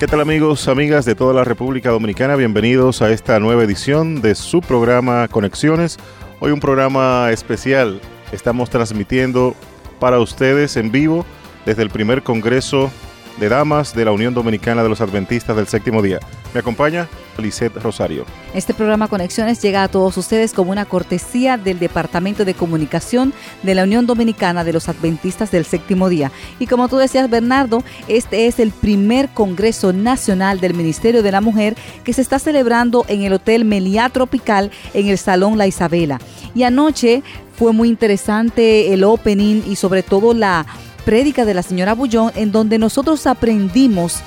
¿Qué tal amigos, amigas de toda la República Dominicana? Bienvenidos a esta nueva edición de su programa Conexiones. Hoy un programa especial. Estamos transmitiendo para ustedes en vivo desde el primer Congreso de Damas de la Unión Dominicana de los Adventistas del Séptimo Día. Me acompaña Lisette Rosario. Este programa Conexiones llega a todos ustedes como una cortesía del Departamento de Comunicación de la Unión Dominicana de los Adventistas del Séptimo Día. Y como tú decías, Bernardo, este es el primer Congreso Nacional del Ministerio de la Mujer que se está celebrando en el Hotel Meliá Tropical en el Salón La Isabela. Y anoche fue muy interesante el opening y sobre todo la prédica de la señora Bullón en donde nosotros aprendimos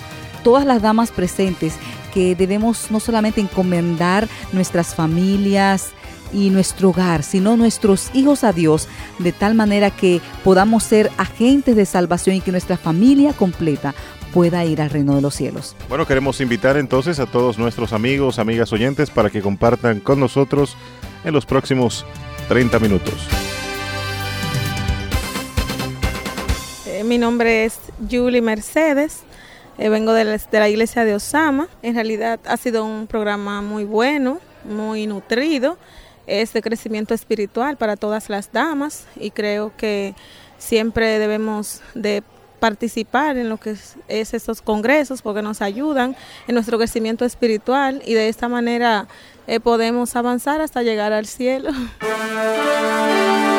todas las damas presentes que debemos no solamente encomendar nuestras familias y nuestro hogar, sino nuestros hijos a Dios, de tal manera que podamos ser agentes de salvación y que nuestra familia completa pueda ir al reino de los cielos. Bueno, queremos invitar entonces a todos nuestros amigos, amigas oyentes, para que compartan con nosotros en los próximos 30 minutos. Mi nombre es Julie Mercedes. Eh, vengo de la, iglesia de Osama. En realidad ha sido un programa muy bueno, muy nutrido. Es de crecimiento espiritual para todas las damas y creo que siempre debemos de participar en lo que es, estos congresos porque nos ayudan en nuestro crecimiento espiritual y de esta manera eh, podemos avanzar hasta llegar al cielo.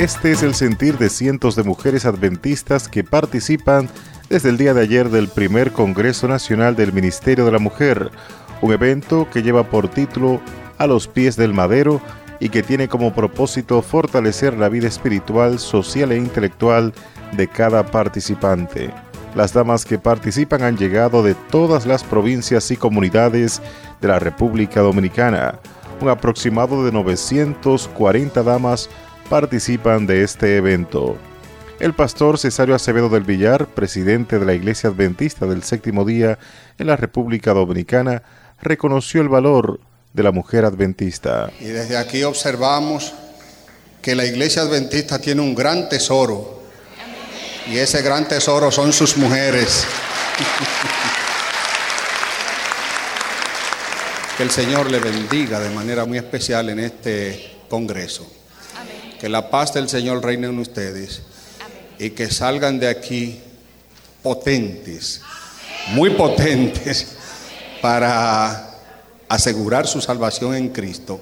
Este es el sentir de cientos de mujeres adventistas que participan desde el día de ayer del primer Congreso Nacional del Ministerio de la Mujer, un evento que lleva por título A los pies del madero y que tiene como propósito fortalecer la vida espiritual, social e intelectual de cada participante. Las damas que participan han llegado de todas las provincias y comunidades de la República Dominicana. Un aproximado de 940 damas participan de este evento. El pastor Cesario Acevedo del Villar, presidente de la Iglesia Adventista del Séptimo Día en la República Dominicana, reconoció el valor de la mujer adventista. Y desde aquí observamos que la Iglesia Adventista tiene un gran tesoro. Y ese gran tesoro son sus mujeres. que el Señor le bendiga de manera muy especial en este Congreso. Que la paz del Señor reine en ustedes y que salgan de aquí potentes, muy potentes, para asegurar su salvación en Cristo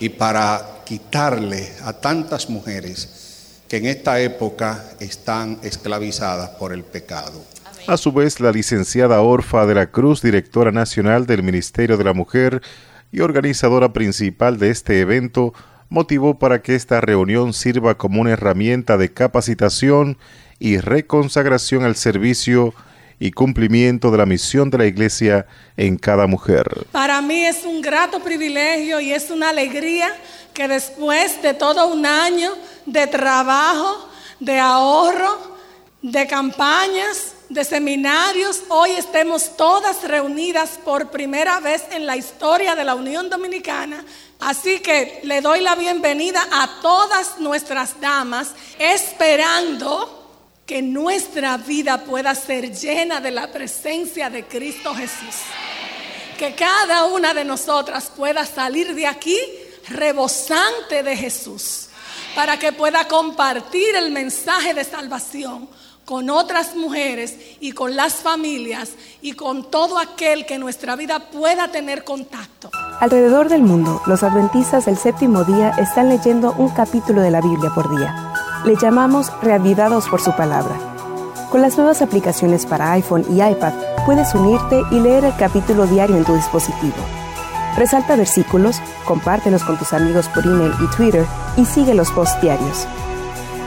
y para quitarle a tantas mujeres que en esta época están esclavizadas por el pecado. A su vez, la licenciada Orfa de la Cruz, directora nacional del Ministerio de la Mujer y organizadora principal de este evento, motivó para que esta reunión sirva como una herramienta de capacitación y reconsagración al servicio y cumplimiento de la misión de la Iglesia en cada mujer. Para mí es un grato privilegio y es una alegría que después de todo un año de trabajo, de ahorro, de campañas, de seminarios, hoy estemos todas reunidas por primera vez en la historia de la Unión Dominicana Así que le doy la bienvenida a todas nuestras damas, esperando que nuestra vida pueda ser llena de la presencia de Cristo Jesús. Que cada una de nosotras pueda salir de aquí rebosante de Jesús, para que pueda compartir el mensaje de salvación con otras mujeres y con las familias y con todo aquel que nuestra vida pueda tener contacto. Alrededor del mundo, los adventistas del séptimo día están leyendo un capítulo de la Biblia por día. Le llamamos Reavivados por su palabra. Con las nuevas aplicaciones para iPhone y iPad, puedes unirte y leer el capítulo diario en tu dispositivo. Resalta versículos, compártelos con tus amigos por email y Twitter y sigue los posts diarios.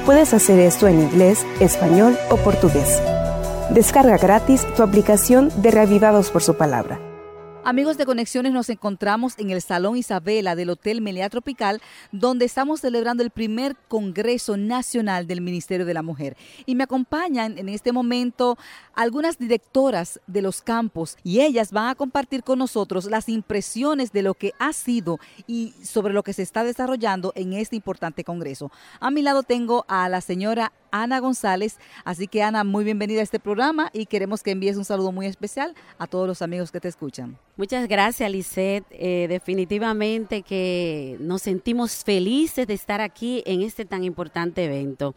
Puedes hacer esto en inglés, español o portugués. Descarga gratis tu aplicación de Reavivados por su palabra. Amigos de Conexiones, nos encontramos en el Salón Isabela del Hotel Melea Tropical, donde estamos celebrando el primer Congreso Nacional del Ministerio de la Mujer. Y me acompañan en este momento algunas directoras de los campos y ellas van a compartir con nosotros las impresiones de lo que ha sido y sobre lo que se está desarrollando en este importante Congreso. A mi lado tengo a la señora Ana González. Así que Ana, muy bienvenida a este programa y queremos que envíes un saludo muy especial a todos los amigos que te escuchan. Muchas gracias, Lisette. Eh, definitivamente que nos sentimos felices de estar aquí en este tan importante evento.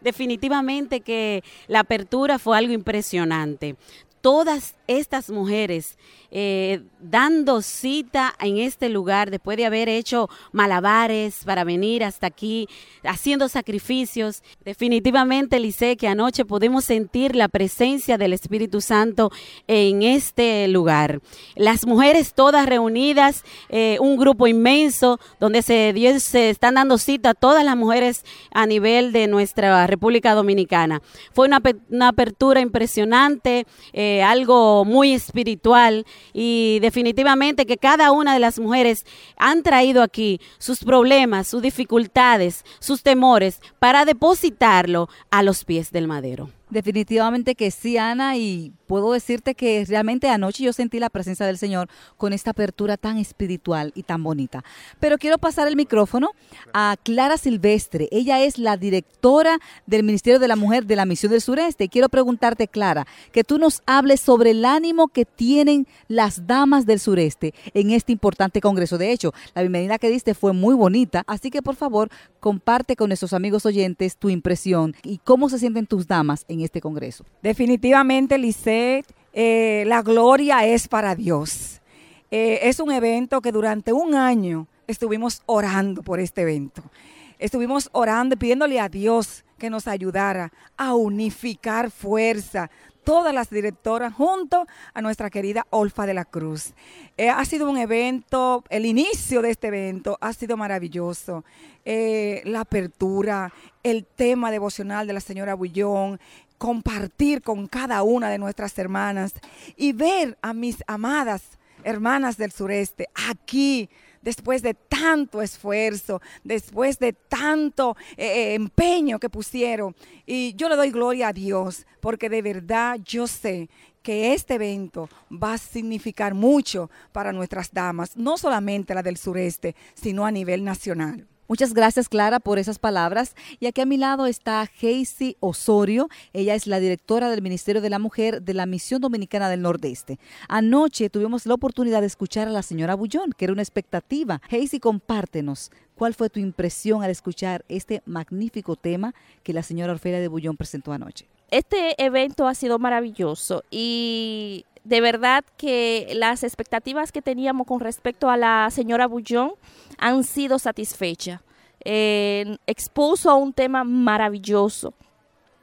Definitivamente que la apertura fue algo impresionante todas estas mujeres eh, dando cita en este lugar después de haber hecho malabares para venir hasta aquí, haciendo sacrificios. Definitivamente, Lice, que anoche podemos sentir la presencia del Espíritu Santo en este lugar. Las mujeres todas reunidas, eh, un grupo inmenso donde se, se están dando cita a todas las mujeres a nivel de nuestra República Dominicana. Fue una, apertura impresionante. Eh, algo muy espiritual y definitivamente que cada una de las mujeres han traído aquí sus problemas, sus dificultades, sus temores para depositarlo a los pies del madero. Definitivamente que sí, Ana, y puedo decirte que realmente anoche yo sentí la presencia del Señor con esta apertura tan espiritual y tan bonita. Pero quiero pasar el micrófono a Clara Silvestre. Ella es la directora del Ministerio de la Mujer de la Misión del Sureste. Y quiero preguntarte, Clara, que tú nos hables sobre el ánimo que tienen las damas del sureste en este importante congreso. De hecho, la bienvenida que diste fue muy bonita, así que por favor comparte con nuestros amigos oyentes tu impresión y cómo se sienten tus damas en este Congreso. Definitivamente, Lisette, eh, la gloria es para Dios. Eh, es un evento que durante un año estuvimos orando por este evento. Estuvimos orando pidiéndole a Dios que nos ayudara a unificar fuerza, todas las directoras junto a nuestra querida Olfa de la Cruz. Eh, ha sido un evento, el inicio de este evento ha sido maravilloso. la apertura, el tema devocional de la señora Bullón, compartir con cada una de nuestras hermanas y ver a mis amadas hermanas del sureste aquí después de tanto esfuerzo, después de tanto eh, eh, empeño que pusieron. Y yo le doy gloria a Dios, porque de verdad yo sé que este evento va a significar mucho para nuestras damas, no solamente la del sureste, sino a nivel nacional. Muchas gracias, Clara, por esas palabras. Y aquí a mi lado está Hazy Osorio. Ella es la directora del Ministerio de la Mujer de la Misión Dominicana del Nordeste. Anoche tuvimos la oportunidad de escuchar a la señora Bullón, que era una expectativa. Hazy, compártenos. ¿Cuál fue tu impresión al escuchar este magnífico tema que la señora Orfela de Bullón presentó anoche? Este evento ha sido maravilloso y de verdad que las expectativas que teníamos con respecto a la señora Bullón han sido satisfechas. Eh, expuso un tema maravilloso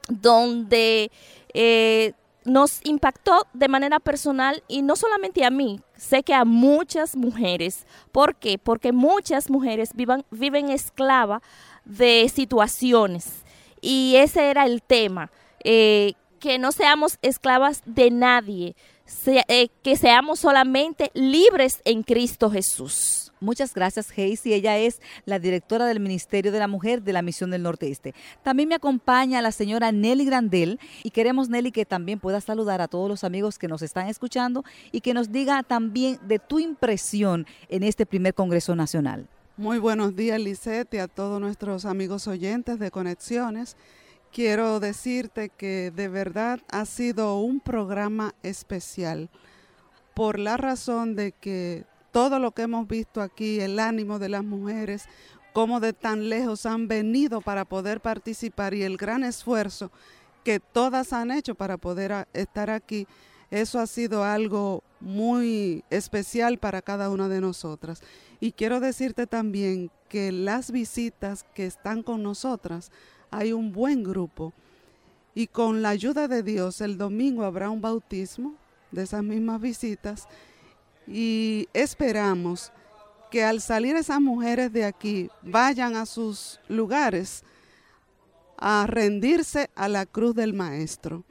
donde eh, nos impactó de manera personal y no solamente a mí, sé que a muchas mujeres. ¿Por qué? Porque muchas mujeres viven esclava de situaciones y ese era el tema. Eh, que no seamos esclavas de nadie, eh, que seamos solamente libres en Cristo Jesús. Muchas gracias, Hazy. Ella es la directora del Ministerio de la Mujer de la Misión del Nordeste. También me acompaña la señora Nelly Grandel y queremos, Nelly, que también pueda saludar a todos los amigos que nos están escuchando y que nos diga también de tu impresión en este primer Congreso Nacional. Muy buenos días, Lisette, y a todos nuestros amigos oyentes de Conexiones. Quiero decirte que de verdad ha sido un programa especial por la razón de que todo lo que hemos visto aquí, el ánimo de las mujeres, cómo de tan lejos han venido para poder participar y el gran esfuerzo que todas han hecho para poder estar aquí, eso ha sido algo muy especial para cada una de nosotras. Y quiero decirte también que las visitas que están con nosotras, hay un buen grupo. Y con la ayuda de Dios, el domingo habrá un bautismo de esas mismas visitas. Y esperamos que al salir esas mujeres de aquí vayan a sus lugares a rendirse a la cruz del Maestro.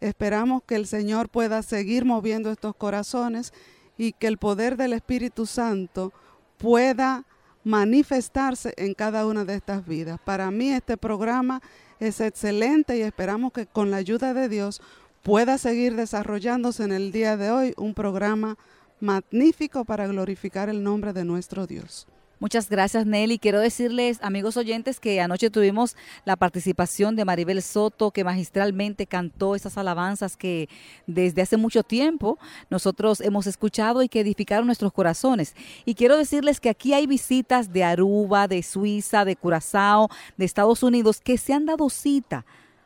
Esperamos que el Señor pueda seguir moviendo estos corazones y que el poder del Espíritu Santo pueda manifestarse en cada una de estas vidas. Para mí este programa es excelente y esperamos que con la ayuda de Dios pueda seguir desarrollándose en el día de hoy un programa magnífico para glorificar el nombre de nuestro Dios. Muchas gracias, Nelly. Quiero decirles, amigos oyentes, que anoche tuvimos la participación de Maribel Soto, que magistralmente cantó esas alabanzas que desde hace mucho tiempo nosotros hemos escuchado y que edificaron nuestros corazones. Y quiero decirles que aquí hay visitas de Aruba, de Suiza, de Curazao, de Estados Unidos, que se han dado cita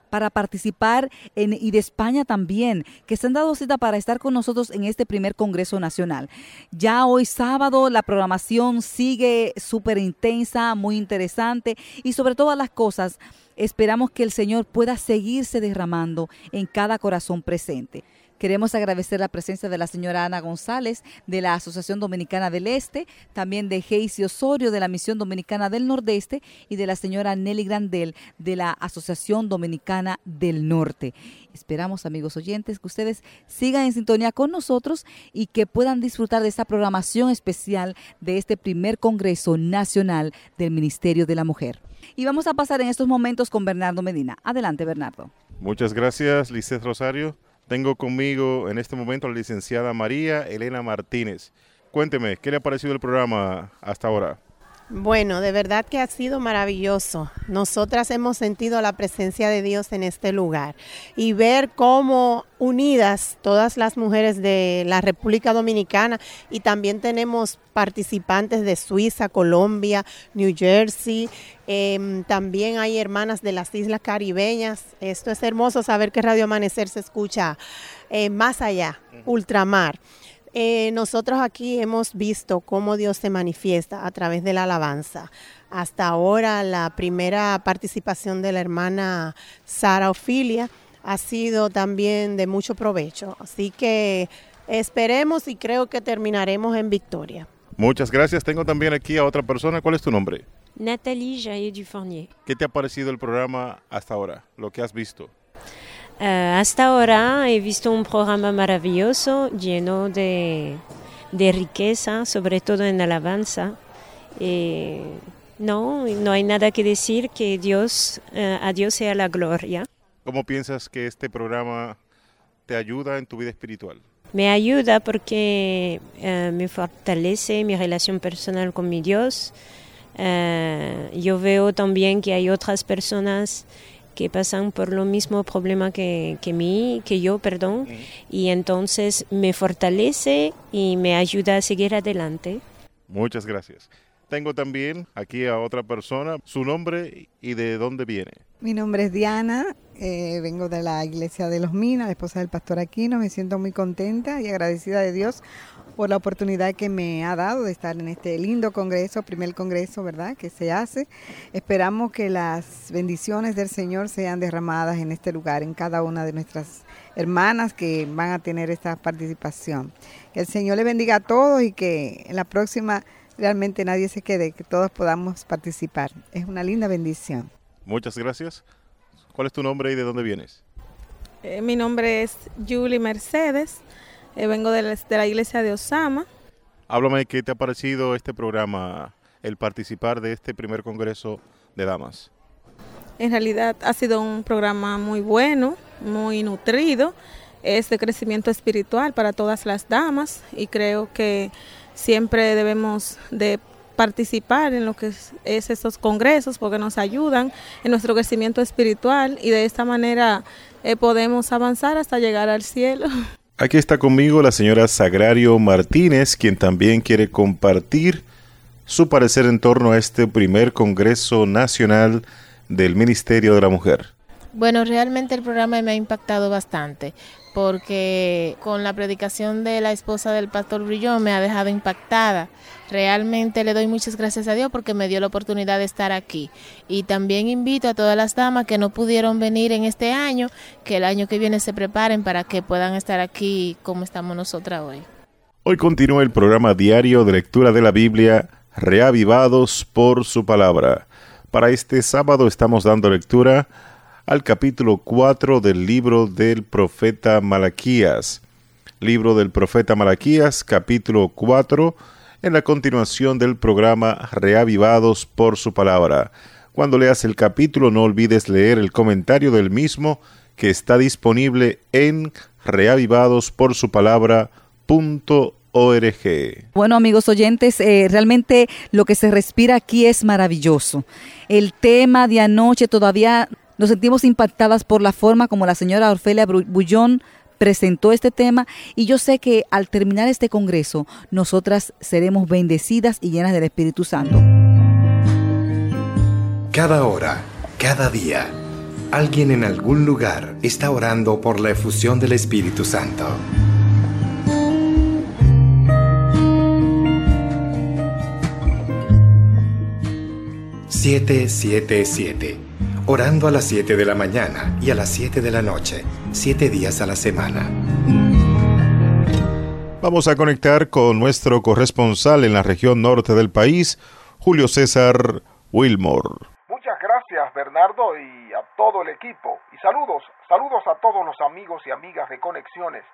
para participar en, y de España también, que se han dado cita para estar con nosotros en este primer Congreso Nacional. Ya hoy sábado la programación sigue súper intensa, muy interesante y sobre todas las cosas esperamos que el Señor pueda seguirse derramando en cada corazón presente. Queremos agradecer la presencia de la señora Ana González de la Asociación Dominicana del Este, también de Geisy Osorio de la Misión Dominicana del Nordeste y de la señora Nelly Grandel de la Asociación Dominicana del Norte. Esperamos, amigos oyentes, que ustedes sigan en sintonía con nosotros y que puedan disfrutar de esta programación especial de este primer Congreso Nacional del Ministerio de la Mujer. Y vamos a pasar en estos momentos con Bernardo Medina. Adelante, Bernardo. Muchas gracias, Lisset Rosario. Tengo conmigo en este momento a la licenciada María Elena Martínez. Cuénteme, ¿qué le ha parecido el programa hasta ahora? Bueno, de verdad que ha sido maravilloso. Nosotras hemos sentido la presencia de Dios en este lugar y ver cómo unidas todas las mujeres de la República Dominicana y también tenemos participantes de Suiza, Colombia, New Jersey, em, también hay hermanas de las Islas Caribeñas. Esto es hermoso saber que Radio Amanecer se escucha eh, más allá, ultramar. Eh, nosotros aquí hemos visto cómo Dios se manifiesta a través de la alabanza. Hasta ahora la primera participación de la hermana Sara Ofilia ha sido también de mucho provecho. Así que esperemos y creo que terminaremos en victoria. Muchas gracias. Tengo también aquí a otra persona. ¿Cuál es tu nombre? Natalie Jaillet Dufournier. ¿Qué te ha parecido el programa hasta ahora? Lo que has visto. Uh, hasta ahora he visto un programa maravilloso, lleno de, de riqueza, sobre todo en alabanza. Eh, no, no hay nada que decir que Dios, uh, a Dios sea la gloria. ¿Cómo piensas que este programa te ayuda en tu vida espiritual? Me ayuda porque me fortalece mi relación personal con mi Dios. yo veo también que hay otras personas que pasan por lo mismo problema que, que mí, que yo, perdón, y entonces me fortalece y me ayuda a seguir adelante. Muchas gracias. Tengo también aquí a otra persona, su nombre y de dónde viene. Mi nombre es Diana, eh, vengo de la iglesia de Los Minas, la esposa del pastor Aquino, me siento muy contenta y agradecida de Dios por la oportunidad que me ha dado de estar en este lindo congreso, primer congreso, ¿verdad?, que se hace. Esperamos que las bendiciones del Señor sean derramadas en este lugar, en cada una de nuestras hermanas que van a tener esta participación. Que el Señor le bendiga a todos y que en la próxima realmente nadie se quede, que todos podamos participar. Es una linda bendición. Muchas gracias. ¿Cuál es tu nombre y de dónde vienes? Eh, mi nombre es Julie Mercedes. Eh, vengo de la, iglesia de Osama. Háblame, ¿qué te ha parecido este programa, el participar de este primer congreso de damas? En realidad ha sido un programa muy bueno, muy nutrido, es de crecimiento espiritual para todas las damas y creo que siempre debemos de participar en lo que es, es estos congresos porque nos ayudan en nuestro crecimiento espiritual y de esta manera eh, podemos avanzar hasta llegar al cielo. Aquí está conmigo la señora Sagrario Martínez, quien también quiere compartir su parecer en torno a este primer Congreso Nacional del Ministerio de la Mujer. Bueno, realmente el programa me ha impactado bastante porque con la predicación de la esposa del pastor Brillón me ha dejado impactada. Realmente le doy muchas gracias a Dios porque me dio la oportunidad de estar aquí. Y también invito a todas las damas que no pudieron venir en este año, que el año que viene se preparen para que puedan estar aquí como estamos nosotras hoy. Hoy continúa el programa diario de lectura de la Biblia, Reavivados por su palabra. Para este sábado estamos dando lectura al capítulo 4 del libro del profeta Malaquías. libro del profeta Malaquías, capítulo 4, en la continuación del programa Reavivados por su palabra. Cuando leas el capítulo no olvides leer el comentario del mismo que está disponible en reavivadosporsupalabra.org. Bueno amigos oyentes, eh, realmente lo que se respira aquí es maravilloso. El tema de anoche todavía nos sentimos impactadas por la forma como la señora Orfelia Bullón presentó este tema y yo sé que al terminar este congreso nosotras seremos bendecidas y llenas del Espíritu Santo. Cada hora, cada día, alguien en algún lugar está orando por la efusión del Espíritu Santo. Siete, siete, siete orando a las 7 de la mañana y a las 7 de la noche, 7 días a la semana. Vamos a conectar con nuestro corresponsal en la región norte del país, Julio César Wilmore. Muchas gracias Bernardo y a todo el equipo. Y saludos, saludos a todos los amigos y amigas de Conexiones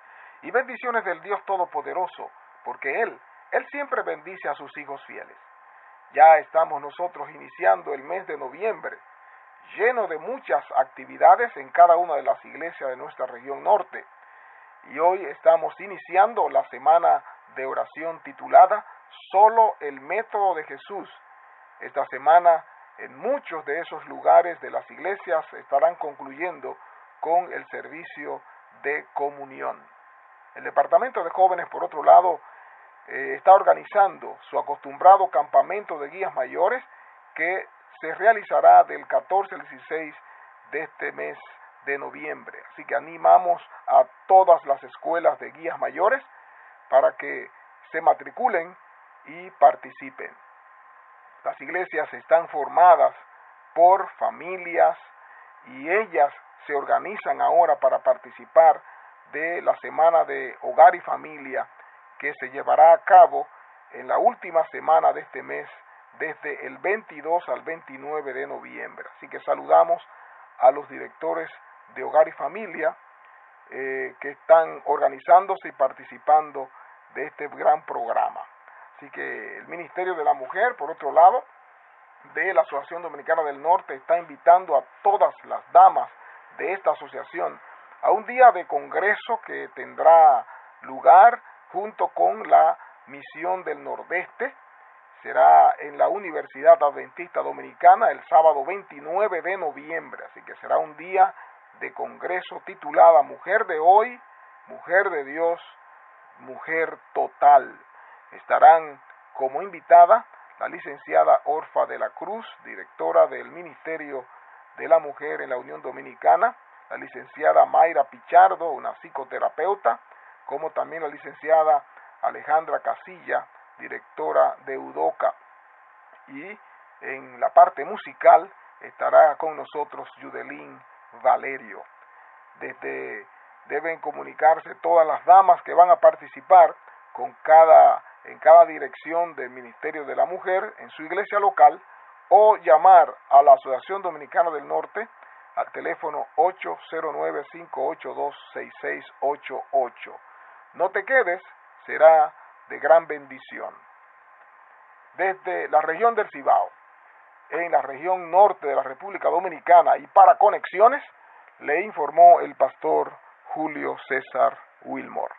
y bendiciones del Dios Todopoderoso, porque Él, Él siempre bendice a sus hijos fieles. Ya estamos nosotros iniciando el mes de noviembre lleno de muchas actividades en cada una de las iglesias de nuestra región norte. Y hoy estamos iniciando la semana de oración titulada Solo el método de Jesús. Esta semana en muchos de esos lugares de las iglesias estarán concluyendo con el servicio de comunión. El Departamento de Jóvenes, por otro lado, eh, está organizando su acostumbrado campamento de guías mayores que se realizará del 14 al 16 de este mes de noviembre. Así que animamos a todas las escuelas de guías mayores para que se matriculen y participen. Las iglesias están formadas por familias y ellas se organizan ahora para participar de la semana de hogar y familia que se llevará a cabo en la última semana de este mes desde el 22 al 29 de noviembre. Así que saludamos a los directores de Hogar y Familia eh, que están organizándose y participando de este gran programa. Así que el Ministerio de la Mujer, por otro lado, de la Asociación Dominicana del Norte está invitando a todas las damas de esta asociación a un día de congreso que tendrá lugar junto con la misión del Nordeste será en la Universidad Adventista Dominicana el sábado 29 de noviembre, así que será un día de congreso titulada Mujer de hoy, Mujer de Dios, Mujer Total. Estarán como invitada la licenciada Orfa de la Cruz, directora del Ministerio de la Mujer en la Unión Dominicana, la licenciada Mayra Pichardo, una psicoterapeuta, como también la licenciada Alejandra Casilla, directora de Udoca. Y en la parte musical estará con nosotros Yudelín Valerio. Desde deben comunicarse todas las damas que van a participar con cada en cada dirección del Ministerio de la Mujer en su iglesia local o llamar a la Asociación Dominicana del Norte al teléfono 809-582-6688. No te quedes, será de gran bendición. Desde la región del Cibao, en la región norte de la República Dominicana y para conexiones, le informó el pastor Julio César Wilmore.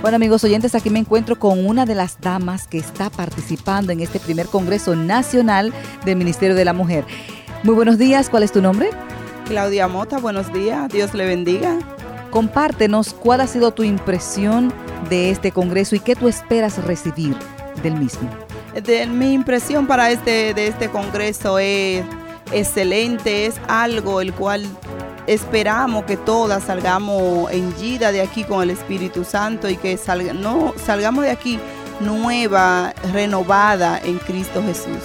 Bueno amigos oyentes, aquí me encuentro con una de las damas que está participando en este primer Congreso Nacional del Ministerio de la Mujer. Muy buenos días, ¿cuál es tu nombre? Claudia Mota, buenos días, Dios le bendiga. Compártenos cuál ha sido tu impresión de este Congreso y qué tú esperas recibir del mismo. De, mi impresión para este, de este Congreso es excelente, es algo el cual esperamos que todas salgamos en gira de aquí con el Espíritu Santo y que no, salgamos de aquí nueva, renovada en Cristo Jesús.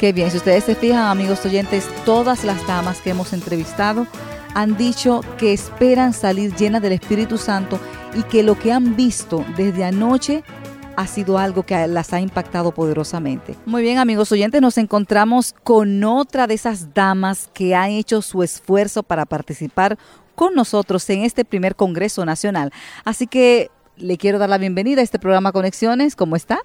Qué bien, si ustedes se fijan, amigos oyentes, todas las damas que hemos entrevistado han dicho que esperan salir llenas del Espíritu Santo y que lo que han visto desde anoche ha sido algo que las ha impactado poderosamente. Muy bien, amigos oyentes, nos encontramos con otra de esas damas que ha hecho su esfuerzo para participar con nosotros en este primer Congreso Nacional. Así que le quiero dar la bienvenida a este programa Conexiones. ¿Cómo está?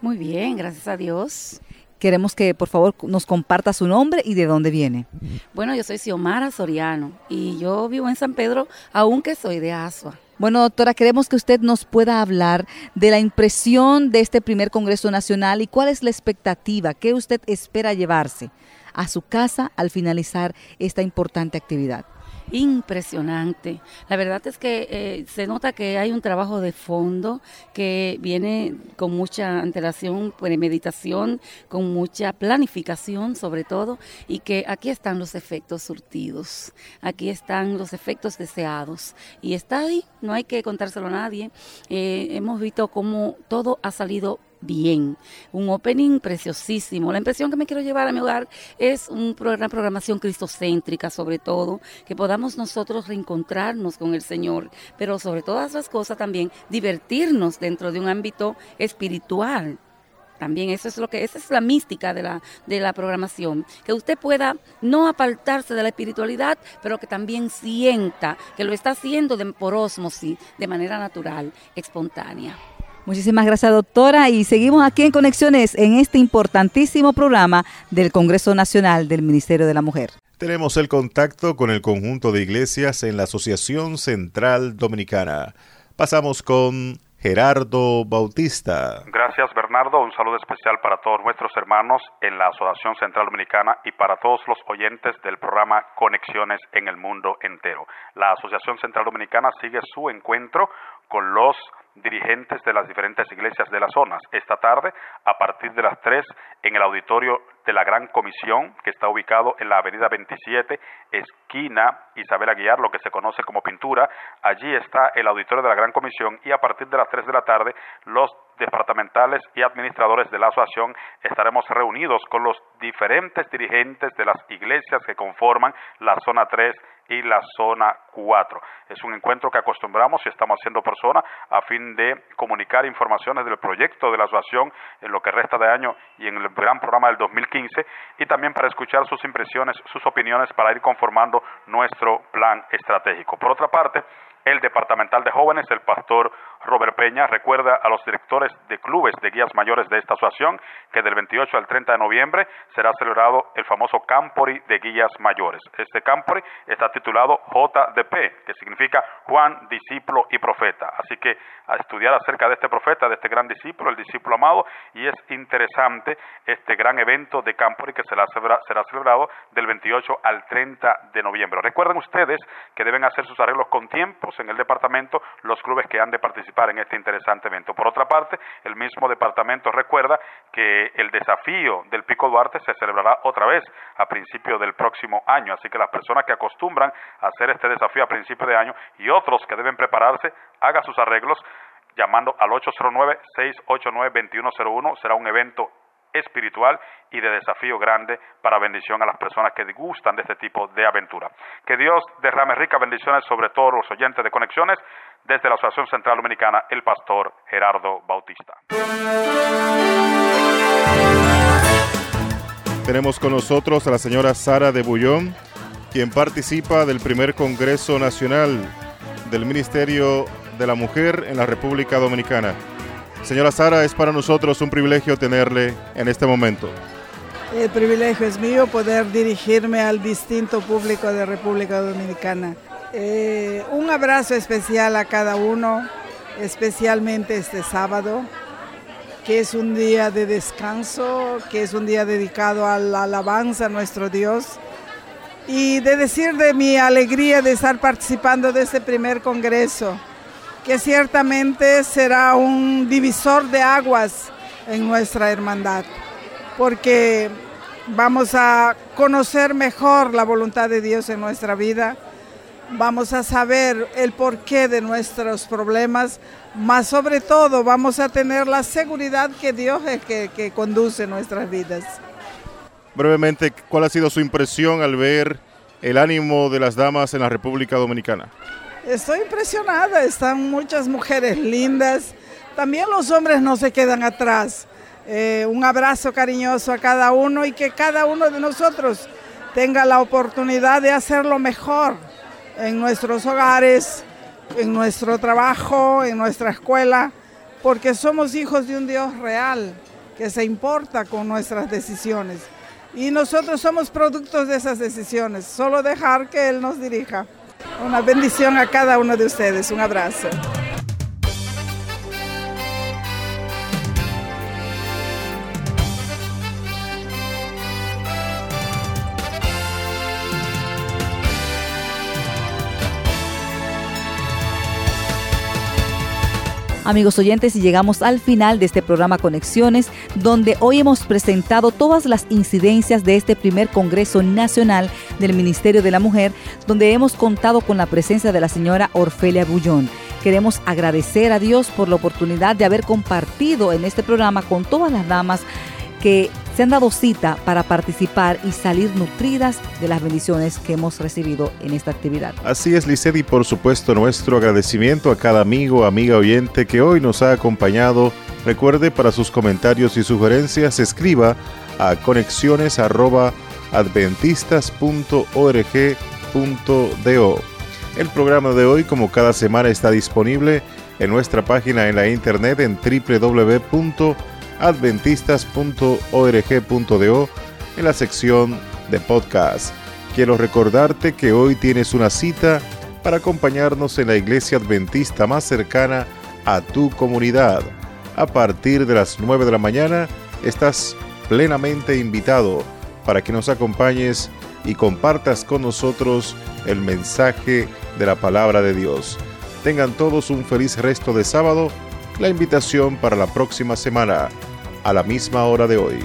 Muy bien, gracias a Dios. Queremos que por favor nos comparta su nombre y de dónde viene. Bueno, yo soy Xiomara Soriano y yo vivo en San Pedro, aunque soy de Asua. Bueno, doctora, queremos que usted nos pueda hablar de la impresión de este primer Congreso Nacional y cuál es la expectativa que usted espera llevarse a su casa al finalizar esta importante actividad impresionante. La verdad es que eh, se nota que hay un trabajo de fondo que viene con mucha antelación, premeditación, con mucha planificación sobre todo, y que aquí están los efectos surtidos, aquí están los efectos deseados, y está ahí, no hay que contárselo a nadie. Eh, hemos visto cómo todo ha salido bien. Un opening preciosísimo. La impresión que me quiero llevar a mi hogar es un una programación cristocéntrica, sobre todo, que podamos nosotros reencontrarnos con el Señor, pero sobre todas las cosas también divertirnos dentro de un ámbito espiritual. También eso es lo que esa es la mística de la de la programación, que usted pueda no apartarse de la espiritualidad, pero que también sienta que lo está haciendo de, por osmosis, de manera natural, espontánea. Muchísimas gracias, doctora. Y seguimos aquí en Conexiones en este importantísimo programa del Congreso Nacional del Ministerio de la Mujer. Tenemos el contacto con el conjunto de iglesias en la Asociación Central Dominicana. Pasamos con Gerardo Bautista. Gracias Bernardo, un saludo especial para todos nuestros hermanos en la Asociación Central Dominicana y para todos los oyentes del programa Conexiones en el mundo entero. La Asociación Central Dominicana sigue su encuentro con los dirigentes de las diferentes iglesias de las zonas. Esta tarde, a partir de las 3, en el auditorio de la Gran Comisión, que está ubicado en la Avenida 27, esquina Isabel Aguiar, lo que se conoce como Pintura. Allí está el auditorio de la Gran Comisión y a partir de las 3 de la tarde, los departamentales y administradores de la asociación estaremos reunidos con los diferentes dirigentes de las iglesias que conforman la zona 3 y la zona 4. Es un encuentro que acostumbramos y estamos haciendo persona a fin de comunicar informaciones del proyecto de la asociación en lo que resta de año y en el gran programa del 2015 y también para escuchar sus impresiones, sus opiniones para ir conformando nuestro plan estratégico. Por otra parte, el departamental de jóvenes, el pastor Robert Peña, recuerda a los directores de clubes de guías mayores de esta asociación que del 28 al 30 de noviembre será celebrado el famoso Campori de guías mayores. Este Campori está titulado JDP, que significa Juan, discípulo y profeta. Así que a estudiar acerca de este profeta, de este gran discípulo, el discípulo amado, y es interesante este gran evento de Campori que será, será celebrado del 28 al 30 de noviembre. Recuerden ustedes que deben hacer sus arreglos con tiempos en el departamento los clubes que han de participar en este interesante evento. Por otra parte, el mismo departamento recuerda que el desafío del Pico Duarte se celebrará otra vez a principio del próximo año, así que las personas que acostumbran a hacer este desafío a principio de año y otros que deben prepararse, haga sus arreglos llamando al 809-689-2101. Será un evento espiritual y de desafío grande para bendición a las personas que gustan de este tipo de aventura. Que Dios derrame ricas bendiciones sobre todos los oyentes de Conexiones desde la Asociación Central Dominicana, el pastor Gerardo Bautista. Tenemos con nosotros a la señora Sara de Bullón, quien participa del primer Congreso Nacional del Ministerio de la Mujer en la República Dominicana. Señora Sara, es para nosotros un privilegio tenerle en este momento. El privilegio es mío poder dirigirme al distinto público de República Dominicana. Eh, un abrazo especial a cada uno, especialmente este sábado, que es un día de descanso, que es un día dedicado a la alabanza a nuestro Dios. Y de decir de mi alegría de estar participando de este primer congreso que ciertamente será un divisor de aguas en nuestra hermandad, porque vamos a conocer mejor la voluntad de Dios en nuestra vida, vamos a saber el porqué de nuestros problemas, más sobre todo vamos a tener la seguridad que Dios es que, que conduce nuestras vidas. Brevemente, ¿cuál ha sido su impresión al ver el ánimo de las damas en la República Dominicana? Estoy impresionada, están muchas mujeres lindas, también los hombres no se quedan atrás. Eh, un abrazo cariñoso a cada uno y que cada uno de nosotros tenga la oportunidad de hacerlo mejor en nuestros hogares, en nuestro trabajo, en nuestra escuela, porque somos hijos de un Dios real que se importa con nuestras decisiones. Y nosotros somos productos de esas decisiones, solo dejar que Él nos dirija. Una bendición a cada uno de ustedes, un abrazo. Amigos oyentes, llegamos al final de este programa Conexiones, donde hoy hemos presentado todas las incidencias de este primer Congreso Nacional del Ministerio de la Mujer, donde hemos contado con la presencia de la señora Orfelia Bullón. Queremos agradecer a Dios por la oportunidad de haber compartido en este programa con todas las damas que se han dado cita para participar y salir nutridas de las bendiciones que hemos recibido en esta actividad. Así es, Liced, y por supuesto nuestro agradecimiento a cada amigo, amiga oyente que hoy nos ha acompañado. Recuerde para sus comentarios y sugerencias escriba a conexiones@adventistas.org.do. El programa de hoy, como cada semana, está disponible en nuestra página en la internet en www adventistas.org.do en la sección de podcast. Quiero recordarte que hoy tienes una cita para acompañarnos en la iglesia adventista más cercana a tu comunidad. A partir de las 9 de la mañana estás plenamente invitado para que nos acompañes y compartas con nosotros el mensaje de la palabra de Dios. Tengan todos un feliz resto de sábado. La invitación para la próxima semana a la misma hora de hoy.